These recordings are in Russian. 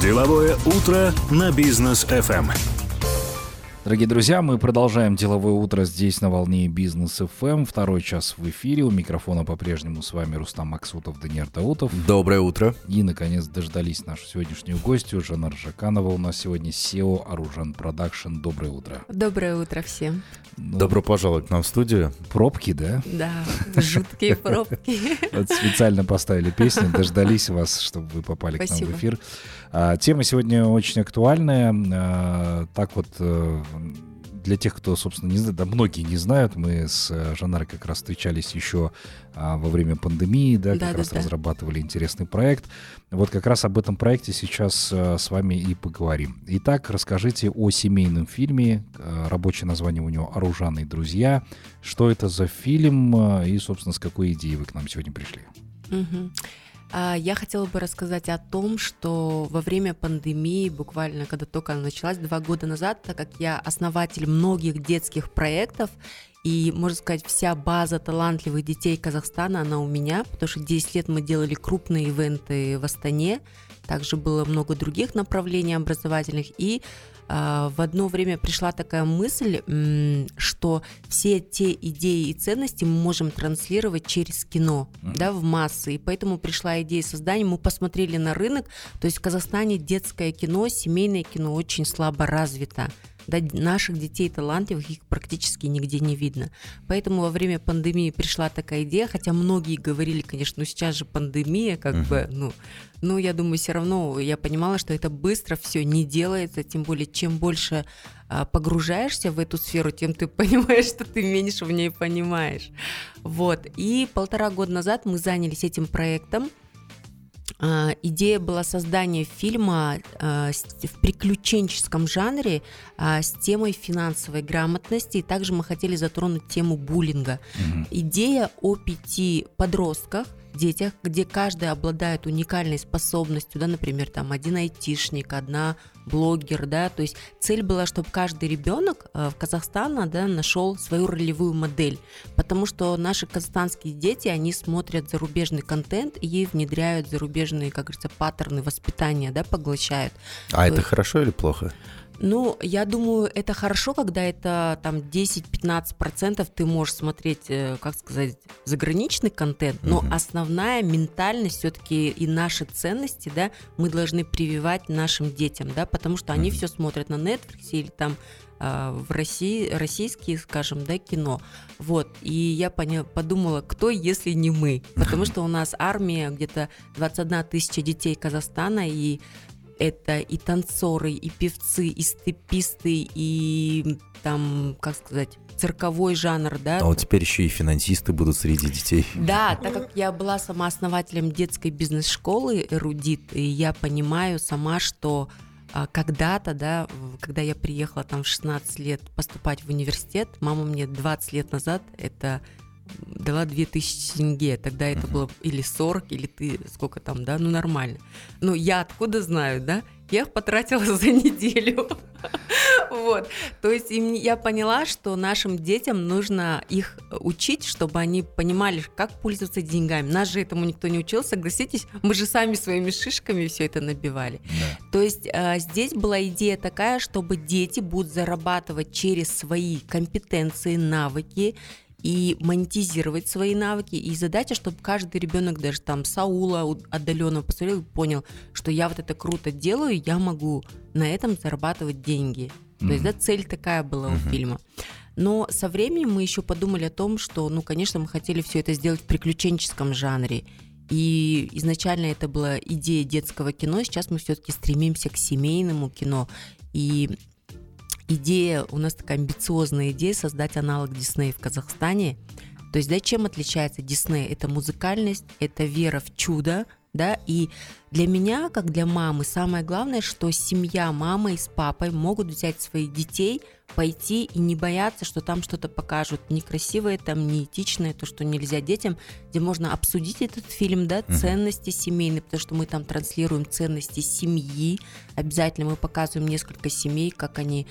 Деловое утро на Business FM. Дорогие друзья, мы продолжаем деловое утро здесь на волне Business FM. Второй час в эфире. У микрофона по-прежнему с вами Рустам Максутов, Даниил Даутов. Доброе утро. И, наконец, дождались нашу сегодняшнюю гостью. Жанар Жаканова у нас сегодня CEO Аружан Production. Доброе утро. Доброе утро всем. Ну, Добро пожаловать к нам в студию. Пробки, да? Да, жуткие пробки. Вот специально поставили песню, дождались вас, чтобы вы попали Спасибо. к нам в эфир. А, тема сегодня очень актуальная. А, так вот, э, для тех, кто, собственно, не знает, да многие не знают, мы с э, Жанарой как раз встречались еще а, во время пандемии, да, да как да, раз да. разрабатывали интересный проект. Вот как раз об этом проекте сейчас а, с вами и поговорим. Итак, расскажите о семейном фильме, а, рабочее название у него «Оружанные друзья». Что это за фильм а, и, собственно, с какой идеей вы к нам сегодня пришли? Угу. Я хотела бы рассказать о том, что во время пандемии, буквально когда только она началась, два года назад, так как я основатель многих детских проектов, и, можно сказать, вся база талантливых детей Казахстана, она у меня, потому что 10 лет мы делали крупные ивенты в Астане, также было много других направлений образовательных, и а, в одно время пришла такая мысль, что все те идеи и ценности мы можем транслировать через кино, mm-hmm. да, в массы. И поэтому пришла идея создания. Мы посмотрели на рынок. То есть в Казахстане детское кино, семейное кино очень слабо развито. Да, наших детей талантливых их практически нигде не видно. Поэтому во время пандемии пришла такая идея, хотя многие говорили, конечно, ну сейчас же пандемия, как uh-huh. бы, ну, но я думаю, все равно я понимала, что это быстро все не делается, тем более чем больше а, погружаешься в эту сферу, тем ты понимаешь, что ты меньше в ней понимаешь. Вот. И полтора года назад мы занялись этим проектом. А, идея была создания фильма а, в приключенческом жанре а, с темой финансовой грамотности. И также мы хотели затронуть тему буллинга. Угу. Идея о пяти подростках, детях, где каждый обладает уникальной способностью, да, например, там один айтишник, одна блогер, да, то есть цель была, чтобы каждый ребенок э, в Казахстане, да, нашел свою ролевую модель, потому что наши казахстанские дети, они смотрят зарубежный контент и внедряют зарубежные, как говорится, паттерны воспитания, да, поглощают. А то это есть... хорошо или плохо? Ну, я думаю, это хорошо, когда это там 10-15% ты можешь смотреть, э, как сказать, заграничный контент, но угу. основная ментальность все-таки и наши ценности, да, мы должны прививать нашим детям, да, потому что они угу. все смотрят на Netflix или там а, в России, российские, скажем, да, кино. Вот, и я поня- подумала, кто, если не мы? Потому что у нас армия, где-то 21 тысяча детей Казахстана, и это и танцоры, и певцы, и степисты, и там, как сказать, цирковой жанр, да. А вот теперь еще и финансисты будут среди детей. Да, так как я была сама основателем детской бизнес-школы «Эрудит», и я понимаю сама, что а, когда-то, да, когда я приехала там в 16 лет поступать в университет, мама мне 20 лет назад, это дала 2000 тенге. Тогда это было или 40, или ты сколько там, да, ну нормально. Ну я откуда знаю, да? Я их потратила за неделю. Вот. То есть я поняла, что нашим детям нужно их учить, чтобы они понимали, как пользоваться деньгами. Нас же этому никто не учил, согласитесь, мы же сами своими шишками все это набивали. Да. То есть а, здесь была идея такая, чтобы дети будут зарабатывать через свои компетенции, навыки, и монетизировать свои навыки. И задача, чтобы каждый ребенок, даже там Саула отдаленно посмотрел и понял, что я вот это круто делаю, я могу на этом зарабатывать деньги. Mm-hmm. То есть, да, цель такая была mm-hmm. у фильма. Но со временем мы еще подумали о том, что, ну, конечно, мы хотели все это сделать в приключенческом жанре. И изначально это была идея детского кино, сейчас мы все-таки стремимся к семейному кино. И идея, у нас такая амбициозная идея создать аналог Диснея в Казахстане. То есть, да, чем отличается Дисней? Это музыкальность, это вера в чудо, да, и для меня, как для мамы, самое главное, что семья, мама и с папой могут взять своих детей, пойти и не бояться, что там что-то покажут. Некрасивое, там неэтичное, то, что нельзя детям, где можно обсудить этот фильм, да, ценности семейные, потому что мы там транслируем ценности семьи, обязательно мы показываем несколько семей, как они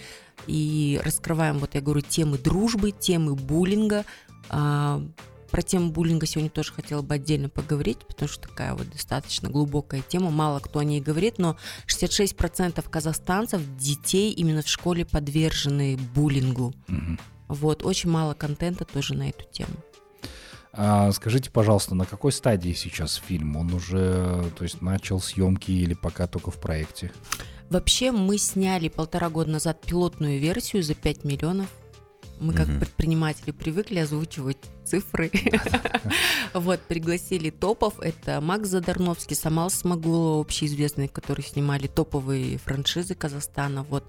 и раскрываем, вот я говорю, темы дружбы, темы буллинга, а, про тему буллинга сегодня тоже хотела бы отдельно поговорить, потому что такая вот достаточно глубокая тема, мало кто о ней говорит, но 66% казахстанцев, детей именно в школе подвержены буллингу. Угу. Вот, очень мало контента тоже на эту тему. А скажите, пожалуйста, на какой стадии сейчас фильм? Он уже, то есть, начал съемки или пока только в проекте? Вообще мы сняли полтора года назад пилотную версию за 5 миллионов. Мы как предприниматели привыкли озвучивать цифры. Вот, пригласили топов. Это Макс Задарновский, Самал Смогулова, общеизвестные, которые снимали топовые франшизы Казахстана. Вот.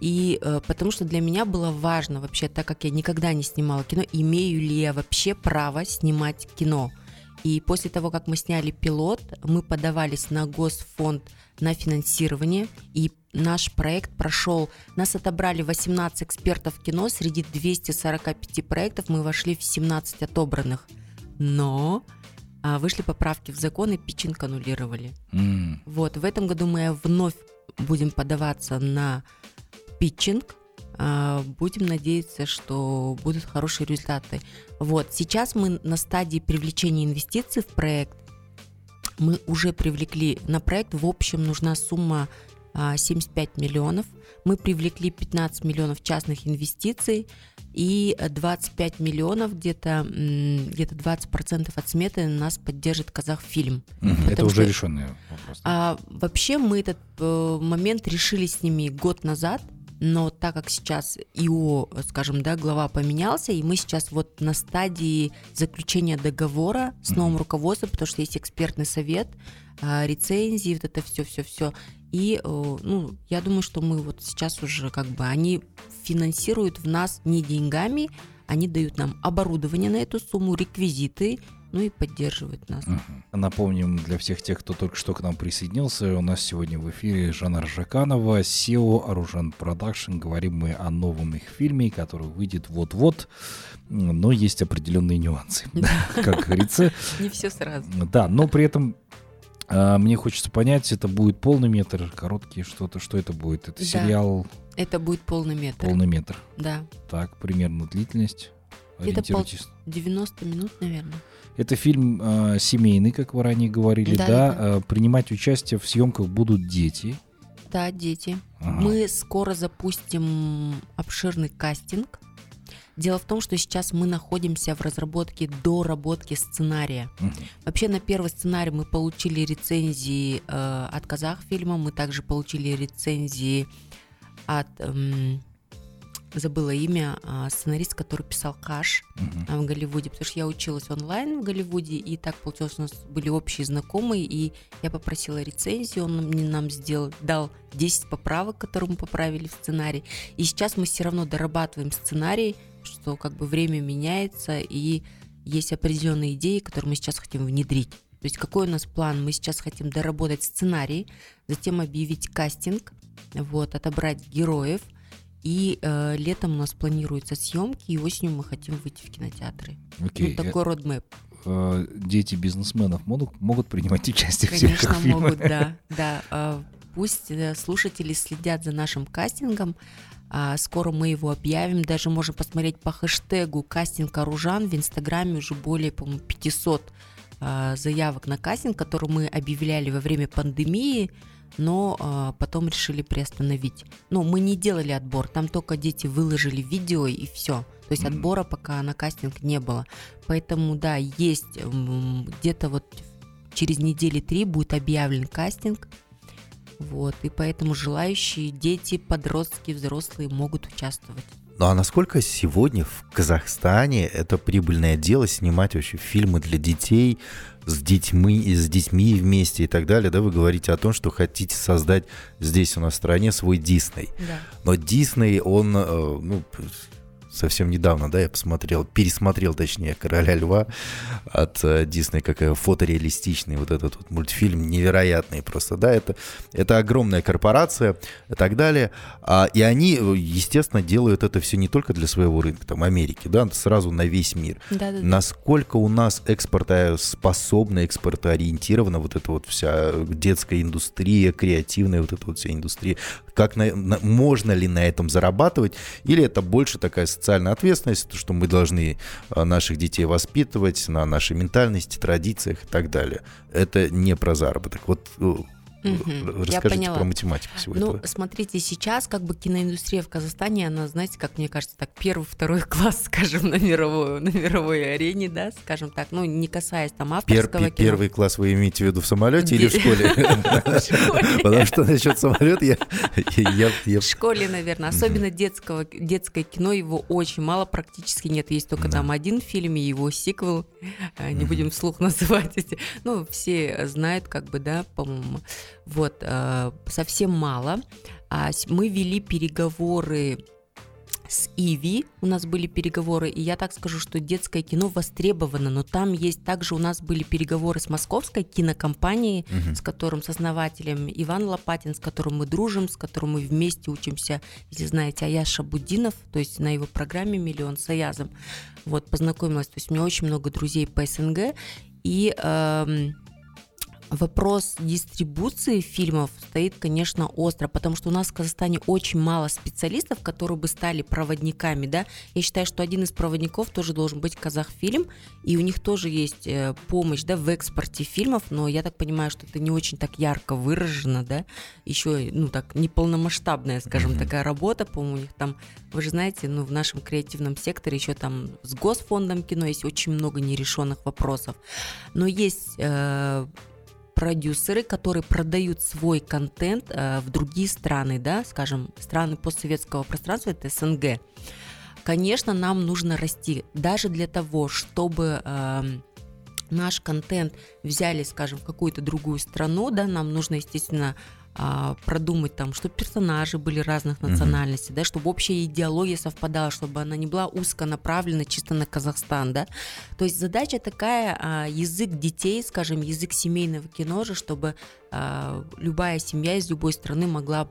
И э, потому что для меня было важно вообще, так как я никогда не снимала кино, имею ли я вообще право снимать кино. И после того, как мы сняли пилот, мы подавались на Госфонд на финансирование, и наш проект прошел. Нас отобрали 18 экспертов кино, среди 245 проектов мы вошли в 17 отобранных. Но а, вышли поправки в закон и питчинг аннулировали. Mm. Вот, в этом году мы вновь будем подаваться на питчинг. А, будем надеяться, что будут хорошие результаты. Вот, сейчас мы на стадии привлечения инвестиций в проект. Мы уже привлекли на проект, в общем, нужна сумма 75 а, миллионов. Мы привлекли 15 миллионов частных инвестиций и 25 миллионов, где-то где 20% от сметы нас поддержит Казахфильм. Угу. Это уже решенный вопрос. А, вообще мы этот э, момент решили с ними год назад, но так как сейчас ИО, скажем, да, глава поменялся, и мы сейчас вот на стадии заключения договора с новым руководством, потому что есть экспертный совет, рецензии, вот это все-все-все. И, э, ну, я думаю, что мы вот сейчас уже как бы, они финансируют в нас не деньгами, они дают нам оборудование на эту сумму, реквизиты, ну и поддерживают нас. Угу. Напомним для всех тех, кто только что к нам присоединился, у нас сегодня в эфире Жанар Жаканова, CEO Аружан Production. Говорим мы о новом их фильме, который выйдет вот-вот, но есть определенные нюансы, как говорится. Не все сразу. Да, но при этом а, мне хочется понять, это будет полный метр, короткий что-то, что это будет? Это сериал? Это будет полный метр. Полный метр. Да. Так, примерно длительность. Это пол... 90 минут, наверное. Это фильм э, семейный, как вы ранее говорили, да? да? Э, принимать участие в съемках будут дети. Да, дети. Ага. Мы скоро запустим обширный кастинг. Дело в том, что сейчас мы находимся в разработке доработки сценария. Угу. Вообще на первый сценарий мы получили рецензии э, от казахфильма, мы также получили рецензии от эм, забыла имя, а, сценарист, который писал Каш uh-huh. в Голливуде, потому что я училась онлайн в Голливуде, и так получилось, у нас были общие знакомые, и я попросила рецензию, он мне нам сделал, дал 10 поправок, которые мы поправили в сценарий, и сейчас мы все равно дорабатываем сценарий, что как бы время меняется, и есть определенные идеи, которые мы сейчас хотим внедрить. То есть какой у нас план? Мы сейчас хотим доработать сценарий, затем объявить кастинг, вот, отобрать героев – и э, летом у нас планируются съемки, и осенью мы хотим выйти в кинотеатры. Okay. Ну, такой родмэп. Э, дети бизнесменов могут, могут принимать участие Конечно, в съемках фильма? могут, да. да. Э, пусть э, слушатели следят за нашим кастингом. А, скоро мы его объявим. Даже можем посмотреть по хэштегу «Кастинг Оружан». В Инстаграме уже более, по-моему, 500 а, заявок на кастинг, который мы объявляли во время пандемии но а, потом решили приостановить. Но мы не делали отбор, там только дети выложили видео и все. То есть отбора пока на кастинг не было. Поэтому, да, есть где-то вот через недели три будет объявлен кастинг. Вот, и поэтому желающие дети, подростки, взрослые могут участвовать. Ну а насколько сегодня в Казахстане это прибыльное дело снимать вообще фильмы для детей с детьми, с детьми вместе и так далее, да, вы говорите о том, что хотите создать здесь у нас в стране свой Дисней. Да. Но Дисней, он, э, ну, совсем недавно, да, я посмотрел, пересмотрел, точнее, «Короля льва» от Дисней, как фотореалистичный вот этот вот мультфильм, невероятный просто, да, это, это огромная корпорация и так далее, а, и они, естественно, делают это все не только для своего рынка, там, Америки, да, сразу на весь мир. Да, да, Насколько у нас экспортоспособна, экспортоориентирована вот эта вот вся детская индустрия, креативная вот эта вот вся индустрия, как на, на, можно ли на этом зарабатывать, или это больше такая социальная ответственность, что мы должны а, наших детей воспитывать на нашей ментальности, традициях и так далее. Это не про заработок. Вот э, Угу, Расскажите про математику сегодня. Ну, этого. смотрите, сейчас как бы киноиндустрия в Казахстане, она, знаете, как мне кажется, так первый, второй класс, скажем, на мировой, на мировой арене, да, скажем так, ну, не касаясь там авторского Пер, кино. Первый класс вы имеете в виду в самолете или в школе? Потому что насчет самолета я... В школе, наверное, особенно детского, детское кино, его очень мало, практически нет. Есть только там один фильм и его сиквел, э, не будем вслух называть эти. Ну, все знают, как бы, да, по-моему. Вот, э, совсем мало. А мы вели переговоры с Иви у нас были переговоры, и я так скажу, что детское кино востребовано, но там есть также у нас были переговоры с московской кинокомпанией, угу. с которым, с основателем Иван Лопатин, с которым мы дружим, с которым мы вместе учимся, если знаете, Аяш Шабудинов, то есть на его программе «Миллион» с Аязом, вот, познакомилась, то есть у меня очень много друзей по СНГ, и... Э, Вопрос дистрибуции фильмов стоит, конечно, остро, потому что у нас в Казахстане очень мало специалистов, которые бы стали проводниками, да. Я считаю, что один из проводников тоже должен быть Казахфильм, и у них тоже есть э, помощь, да, в экспорте фильмов, но я так понимаю, что это не очень так ярко выражено, да, еще, ну, так, неполномасштабная, скажем, mm-hmm. такая работа, по-моему, у них там, вы же знаете, ну, в нашем креативном секторе еще там с Госфондом кино есть очень много нерешенных вопросов, но есть э, продюсеры, которые продают свой контент э, в другие страны, да, скажем, страны постсоветского пространства, это СНГ. Конечно, нам нужно расти даже для того, чтобы э, наш контент взяли, скажем, в какую-то другую страну, да, нам нужно, естественно, а, продумать там, чтобы персонажи были разных национальностей, uh-huh. да, чтобы общая идеология совпадала, чтобы она не была узко направлена чисто на Казахстан, да. То есть задача такая, а, язык детей, скажем, язык семейного кино же, чтобы а, любая семья из любой страны могла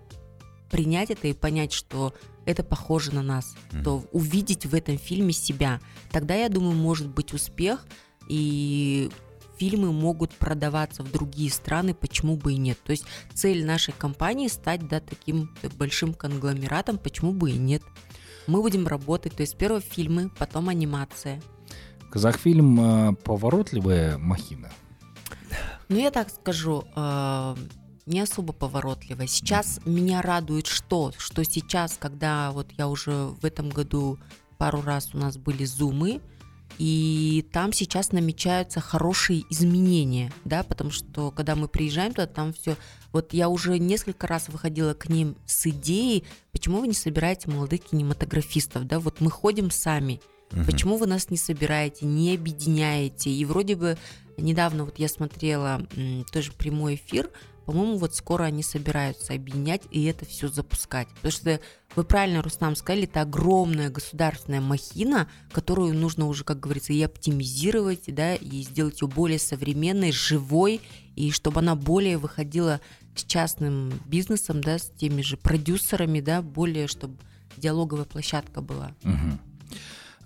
принять это и понять, что это похоже на нас, mm-hmm. то увидеть в этом фильме себя. Тогда, я думаю, может быть успех, и фильмы могут продаваться в другие страны, почему бы и нет. То есть цель нашей компании стать да, таким большим конгломератом, почему бы и нет. Мы будем работать, то есть сперва фильмы, потом анимация. Казахфильм э, поворотливая махина? Ну, я так скажу, э, не особо поворотливая. Сейчас mm-hmm. меня радует что? Что сейчас, когда вот я уже в этом году пару раз у нас были зумы, и там сейчас намечаются хорошие изменения, да, потому что когда мы приезжаем туда, там все, вот я уже несколько раз выходила к ним с идеей, почему вы не собираете молодых кинематографистов, да, вот мы ходим сами, угу. почему вы нас не собираете, не объединяете, и вроде бы недавно вот я смотрела тоже прямой эфир, по-моему, вот скоро они собираются объединять и это все запускать. Потому что вы правильно, Рустам, сказали, это огромная государственная махина, которую нужно уже, как говорится, и оптимизировать, да, и сделать ее более современной, живой, и чтобы она более выходила с частным бизнесом, да, с теми же продюсерами, да, более, чтобы диалоговая площадка была. Угу.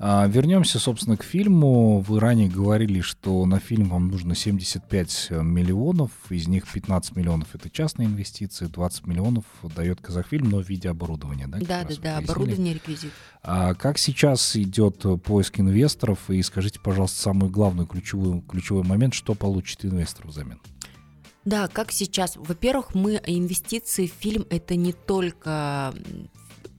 А, вернемся, собственно, к фильму. Вы ранее говорили, что на фильм вам нужно 75 миллионов, из них 15 миллионов это частные инвестиции, 20 миллионов дает Казахфильм, но в виде оборудования, да? Да, да, да, оборудование, реквизит. А как сейчас идет поиск инвесторов? И скажите, пожалуйста, самый главный ключевой, ключевой момент, что получит инвестор взамен? Да, как сейчас? Во-первых, мы инвестиции в фильм это не только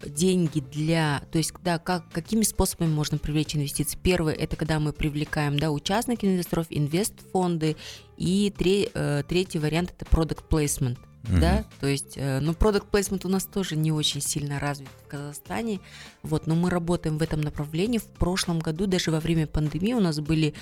деньги для, то есть, да, как, какими способами можно привлечь инвестиции? Первое, это когда мы привлекаем, да, участников инвесторов, инвестфонды, и тре, э, третий вариант это product placement. Mm-hmm. Да, то есть, э, ну, product placement у нас тоже не очень сильно развит в Казахстане, вот, но мы работаем в этом направлении. В прошлом году, даже во время пандемии, у нас были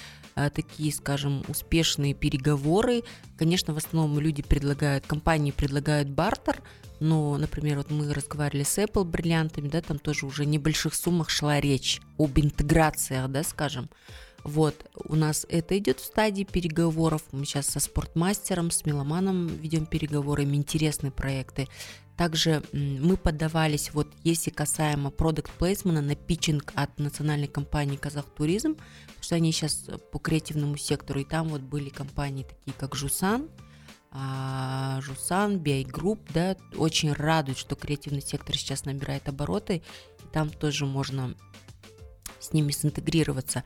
такие, скажем, успешные переговоры. Конечно, в основном люди предлагают, компании предлагают бартер, но, например, вот мы разговаривали с Apple бриллиантами, да, там тоже уже в небольших суммах шла речь об интеграциях, да, скажем. Вот, у нас это идет в стадии переговоров. Мы сейчас со спортмастером, с меломаном ведем переговоры, интересные проекты. Также мы подавались, вот если касаемо продукт плейсмена, на питчинг от национальной компании Казах Туризм, потому что они сейчас по креативному сектору, и там вот были компании такие, как Жусан, а, Жусан, BI Group, да, очень радует, что креативный сектор сейчас набирает обороты, там тоже можно с ними синтегрироваться.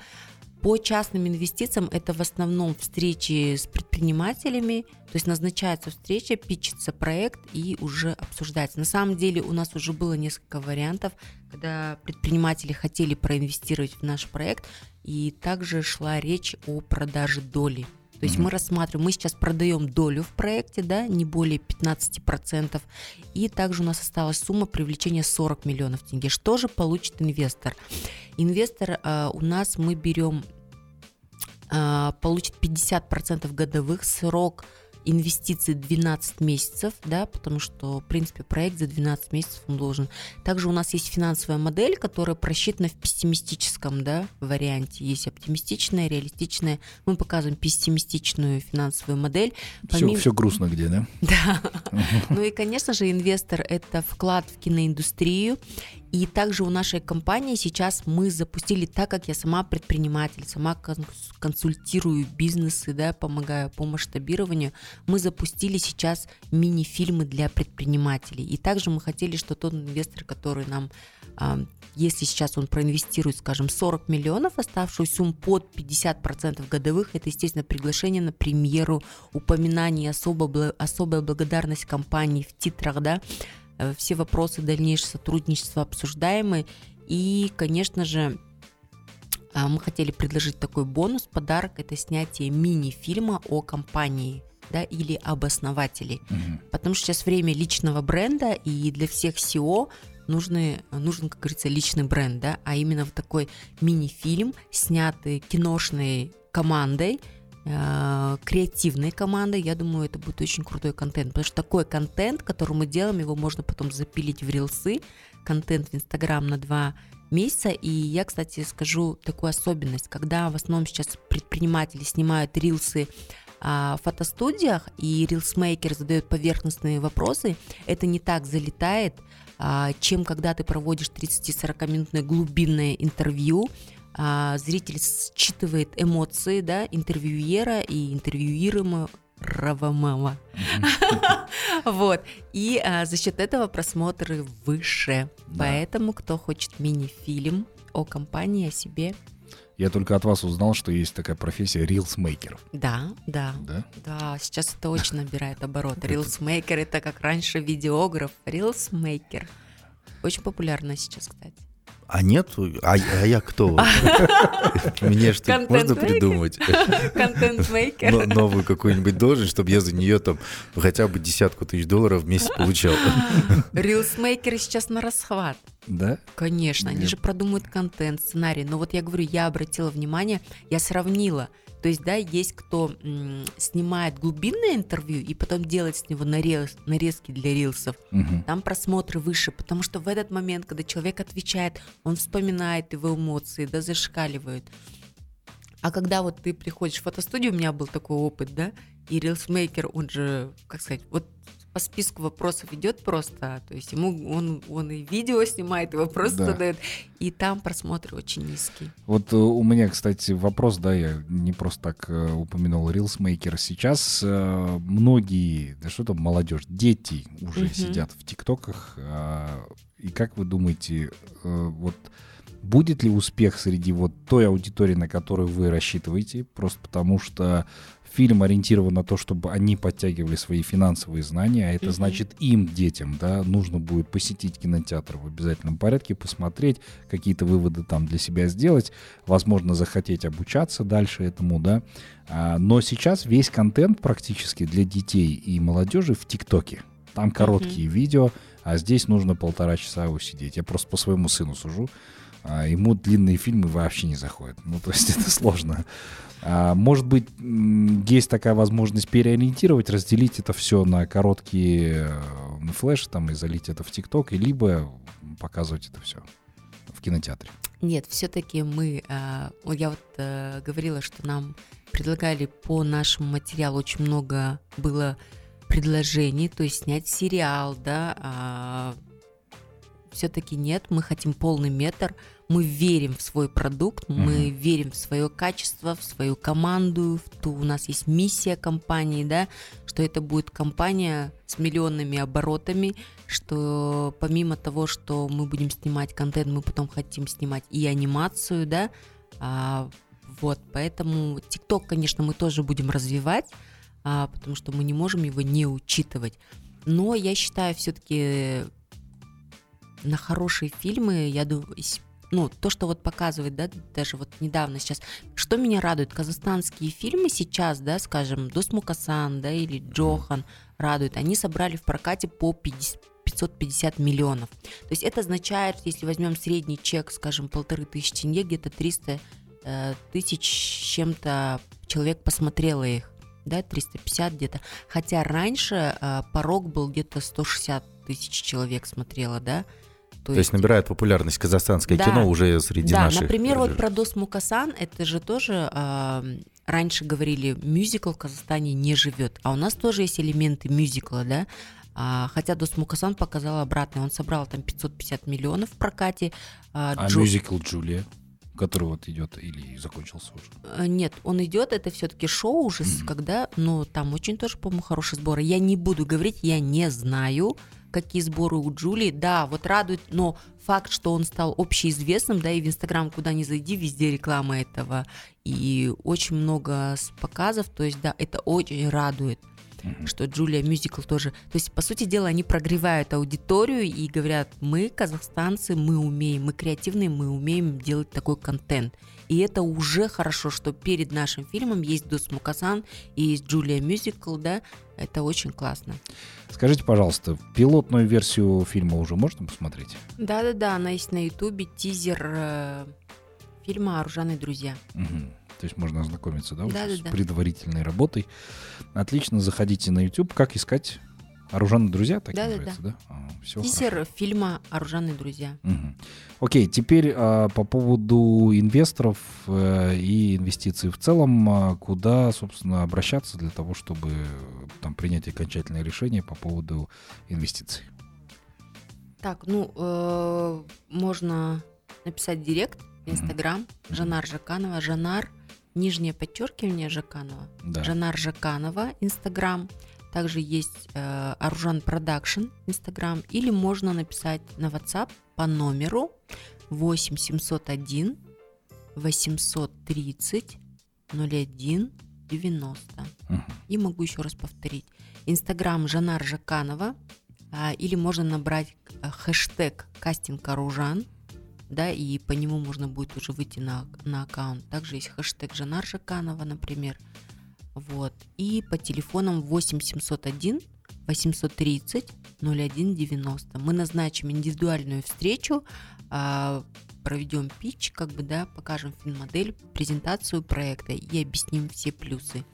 По частным инвестициям это в основном встречи с предпринимателями, то есть назначается встреча, пичется проект и уже обсуждается. На самом деле у нас уже было несколько вариантов, когда предприниматели хотели проинвестировать в наш проект, и также шла речь о продаже доли. То есть mm-hmm. мы рассматриваем, мы сейчас продаем долю в проекте, да, не более 15%, и также у нас осталась сумма привлечения 40 миллионов тенге. Что же получит инвестор? Инвестор э, у нас мы берем, э, получит 50% годовых, срок инвестиции 12 месяцев, да, потому что, в принципе, проект за 12 месяцев он должен. Также у нас есть финансовая модель, которая просчитана в пессимистическом, да, варианте. Есть оптимистичная, реалистичная. Мы показываем пессимистичную финансовую модель. Помимо... Все, все грустно где, да? Да. Ну и, конечно же, инвестор – это вклад в киноиндустрию, и также у нашей компании сейчас мы запустили, так как я сама предприниматель, сама консультирую бизнесы, да, помогаю по масштабированию, мы запустили сейчас мини-фильмы для предпринимателей. И также мы хотели, что тот инвестор, который нам если сейчас он проинвестирует, скажем, 40 миллионов, оставшуюся сумму под 50% годовых, это, естественно, приглашение на премьеру, упоминание, особо, особая благодарность компании в титрах, да, все вопросы дальнейшего сотрудничества обсуждаемы. И, конечно же, а, мы хотели предложить такой бонус, подарок, это снятие мини-фильма о компании да, или об основателе. Угу. Потому что сейчас время личного бренда, и для всех SEO нужны, нужен, как говорится, личный бренд, да, а именно вот такой мини-фильм, снятый киношной командой, Э, креативной командой, я думаю, это будет очень крутой контент, потому что такой контент, который мы делаем, его можно потом запилить в рилсы, контент в Инстаграм на два месяца, и я, кстати, скажу такую особенность, когда в основном сейчас предприниматели снимают рилсы а, в фотостудиях, и рилсмейкер задает поверхностные вопросы, это не так залетает, а, чем когда ты проводишь 30-40 минутное глубинное интервью, а, зритель считывает эмоции, да, интервьюера и интервьюируемого Равамама. Вот. И а, за счет этого просмотры выше. Поэтому, кто хочет мини-фильм о компании, о себе, я только от вас узнал, что есть такая профессия рилсмейкер. Да, да. Да? Да, сейчас это очень набирает оборот. Рилсмейкер это как раньше видеограф. Рилсмейкер. Очень популярно сейчас, кстати. А нет? А, а я кто? Мне что можно придумать? Контент-мейкер. Новую какую-нибудь должность, чтобы я за нее там хотя бы десятку тысяч долларов в месяц получал. Рилсмейкеры сейчас на расхват. Да? Конечно, они же продумывают контент, сценарий. Но вот я говорю, я обратила внимание, я сравнила – то есть, да, есть кто м, снимает глубинное интервью и потом делает с него нарез, нарезки для рилсов. Угу. Там просмотры выше, потому что в этот момент, когда человек отвечает, он вспоминает его эмоции, да, зашкаливают. А когда вот ты приходишь в фотостудию, у меня был такой опыт, да, и рилсмейкер, он же, как сказать, вот по списку вопросов идет просто, то есть ему он, он и видео снимает, и вопросы да. задает, и там просмотры очень низкие. Вот э, у меня, кстати, вопрос, да, я не просто так э, упомянул Reelsmaker. Сейчас э, многие, да что там, молодежь, дети уже угу. сидят в ТикТоках, э, и как вы думаете, вот будет ли успех среди вот той аудитории, на которую вы рассчитываете, просто потому что фильм ориентирован на то, чтобы они подтягивали свои финансовые знания, а это mm-hmm. значит им, детям, да, нужно будет посетить кинотеатр в обязательном порядке, посмотреть, какие-то выводы там для себя сделать, возможно, захотеть обучаться дальше этому, да. А, но сейчас весь контент практически для детей и молодежи в ТикТоке. Там короткие mm-hmm. видео, а здесь нужно полтора часа усидеть. Я просто по своему сыну сужу. А ему длинные фильмы вообще не заходят. Ну, то есть это сложно. А, может быть, есть такая возможность переориентировать, разделить это все на короткие э, флеш там, и залить это в ТикТок, и либо показывать это все в кинотеатре. Нет, все-таки мы, э, я вот э, говорила, что нам предлагали по нашему материалу очень много было предложений, то есть снять сериал, да, а, все-таки нет, мы хотим полный метр, мы верим в свой продукт, mm-hmm. мы верим в свое качество, в свою команду, в ту, у нас есть миссия компании, да, что это будет компания с миллионными оборотами, что помимо того, что мы будем снимать контент, мы потом хотим снимать и анимацию, да, а, вот, поэтому TikTok, конечно, мы тоже будем развивать, а, потому что мы не можем его не учитывать. Но я считаю, все-таки на хорошие фильмы, я думаю, ну, то, что вот показывает, да, даже вот недавно сейчас, что меня радует, казахстанские фильмы сейчас, да, скажем, Досмукасан, да, или Джохан радуют, они собрали в прокате по 50, 550 миллионов. То есть это означает, если возьмем средний чек, скажем, полторы тысячи тенге, где-то 300 э, тысяч чем-то человек посмотрело их да, 350 где-то. Хотя раньше э, порог был где-то 160 тысяч человек смотрело, да. То, То есть, есть набирает популярность казахстанское да, кино уже среди да, наших. Да, например, вот про Дос Мукасан, это же тоже э, раньше говорили, мюзикл в Казахстане не живет, а у нас тоже есть элементы мюзикла, да. А, хотя Дос Мукасан показал обратное, он собрал там 550 миллионов в прокате. А, а Джо... мюзикл Джулия? который вот идет или закончился уже? Э, нет, он идет, это все-таки шоу уже, mm-hmm. когда, ну, там очень тоже, по-моему, хорошие сборы. Я не буду говорить, я не знаю, какие сборы у Джулии. Да, вот радует, но факт, что он стал общеизвестным, да, и в Инстаграм куда ни зайди, везде реклама этого, и очень много показов, то есть, да, это очень радует mm-hmm. что Джулия Мюзикл тоже. То есть, по сути дела, они прогревают аудиторию и говорят, мы, казахстанцы, мы умеем, мы креативные, мы умеем делать такой контент. И это уже хорошо, что перед нашим фильмом есть Дус Мукасан и есть Джулия Мюзикл, да, это очень классно. Скажите, пожалуйста, пилотную версию фильма уже можно посмотреть? Да-да-да, она есть на ютубе, тизер э, фильма «Оружейные друзья». Угу. То есть можно ознакомиться, да, да, да с да. предварительной работой. Отлично, заходите на YouTube. Как искать? Оружейные друзья, так да, называется, да? да? А, все Тизер хорошо. фильма Оружейные друзья. Угу. Окей, теперь а, по поводу инвесторов а, и инвестиций в целом, а, куда, собственно, обращаться для того, чтобы там принять окончательное решение по поводу инвестиций? Так, ну, э, можно написать директ, Инстаграм, mm Жанар Жаканова, Жанар нижнее подчеркивание Жаканова, да. Жанар Жаканова, Инстаграм. Также есть э, Аружан Production, Инстаграм. Или можно написать на WhatsApp по номеру 8 701 830 01 90. Угу. И могу еще раз повторить. Инстаграм Жанар Жаканова. А, или можно набрать э, хэштег кастинг Аружан да, и по нему можно будет уже выйти на, на аккаунт. Также есть хэштег Жанар Жаканова, например. Вот. И по телефонам 8701 830 0190. Мы назначим индивидуальную встречу, а, проведем пич, как бы, да, покажем фильм-модель, презентацию проекта и объясним все плюсы.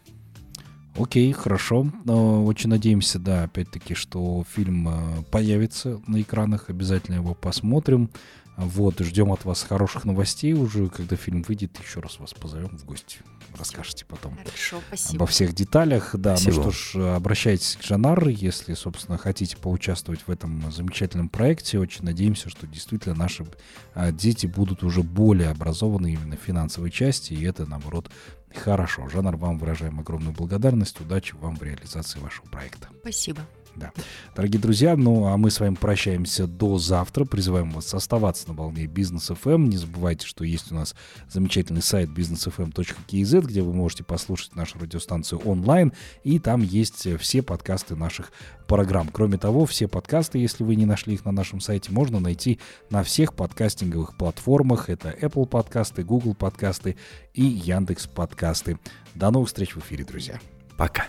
Окей, хорошо. Очень надеемся, да, опять-таки, что фильм э, появится на экранах. Обязательно его посмотрим. Вот, ждем от вас хороших новостей уже, когда фильм выйдет, еще раз вас позовем в гости. Расскажете потом Хорошо, спасибо. обо всех деталях. Да, спасибо. ну что ж, обращайтесь к Жанар, если, собственно, хотите поучаствовать в этом замечательном проекте. Очень надеемся, что действительно наши а, дети будут уже более образованы именно в финансовой части, и это, наоборот, хорошо. Жанар, вам выражаем огромную благодарность. Удачи вам в реализации вашего проекта. Спасибо. Да. Дорогие друзья, ну а мы с вами прощаемся до завтра. Призываем вас оставаться на волне Бизнес FM. Эм. Не забывайте, что есть у нас замечательный сайт businessfm.kz, где вы можете послушать нашу радиостанцию онлайн. И там есть все подкасты наших программ. Кроме того, все подкасты, если вы не нашли их на нашем сайте, можно найти на всех подкастинговых платформах. Это Apple подкасты, Google подкасты и Яндекс подкасты. До новых встреч в эфире, друзья. Пока.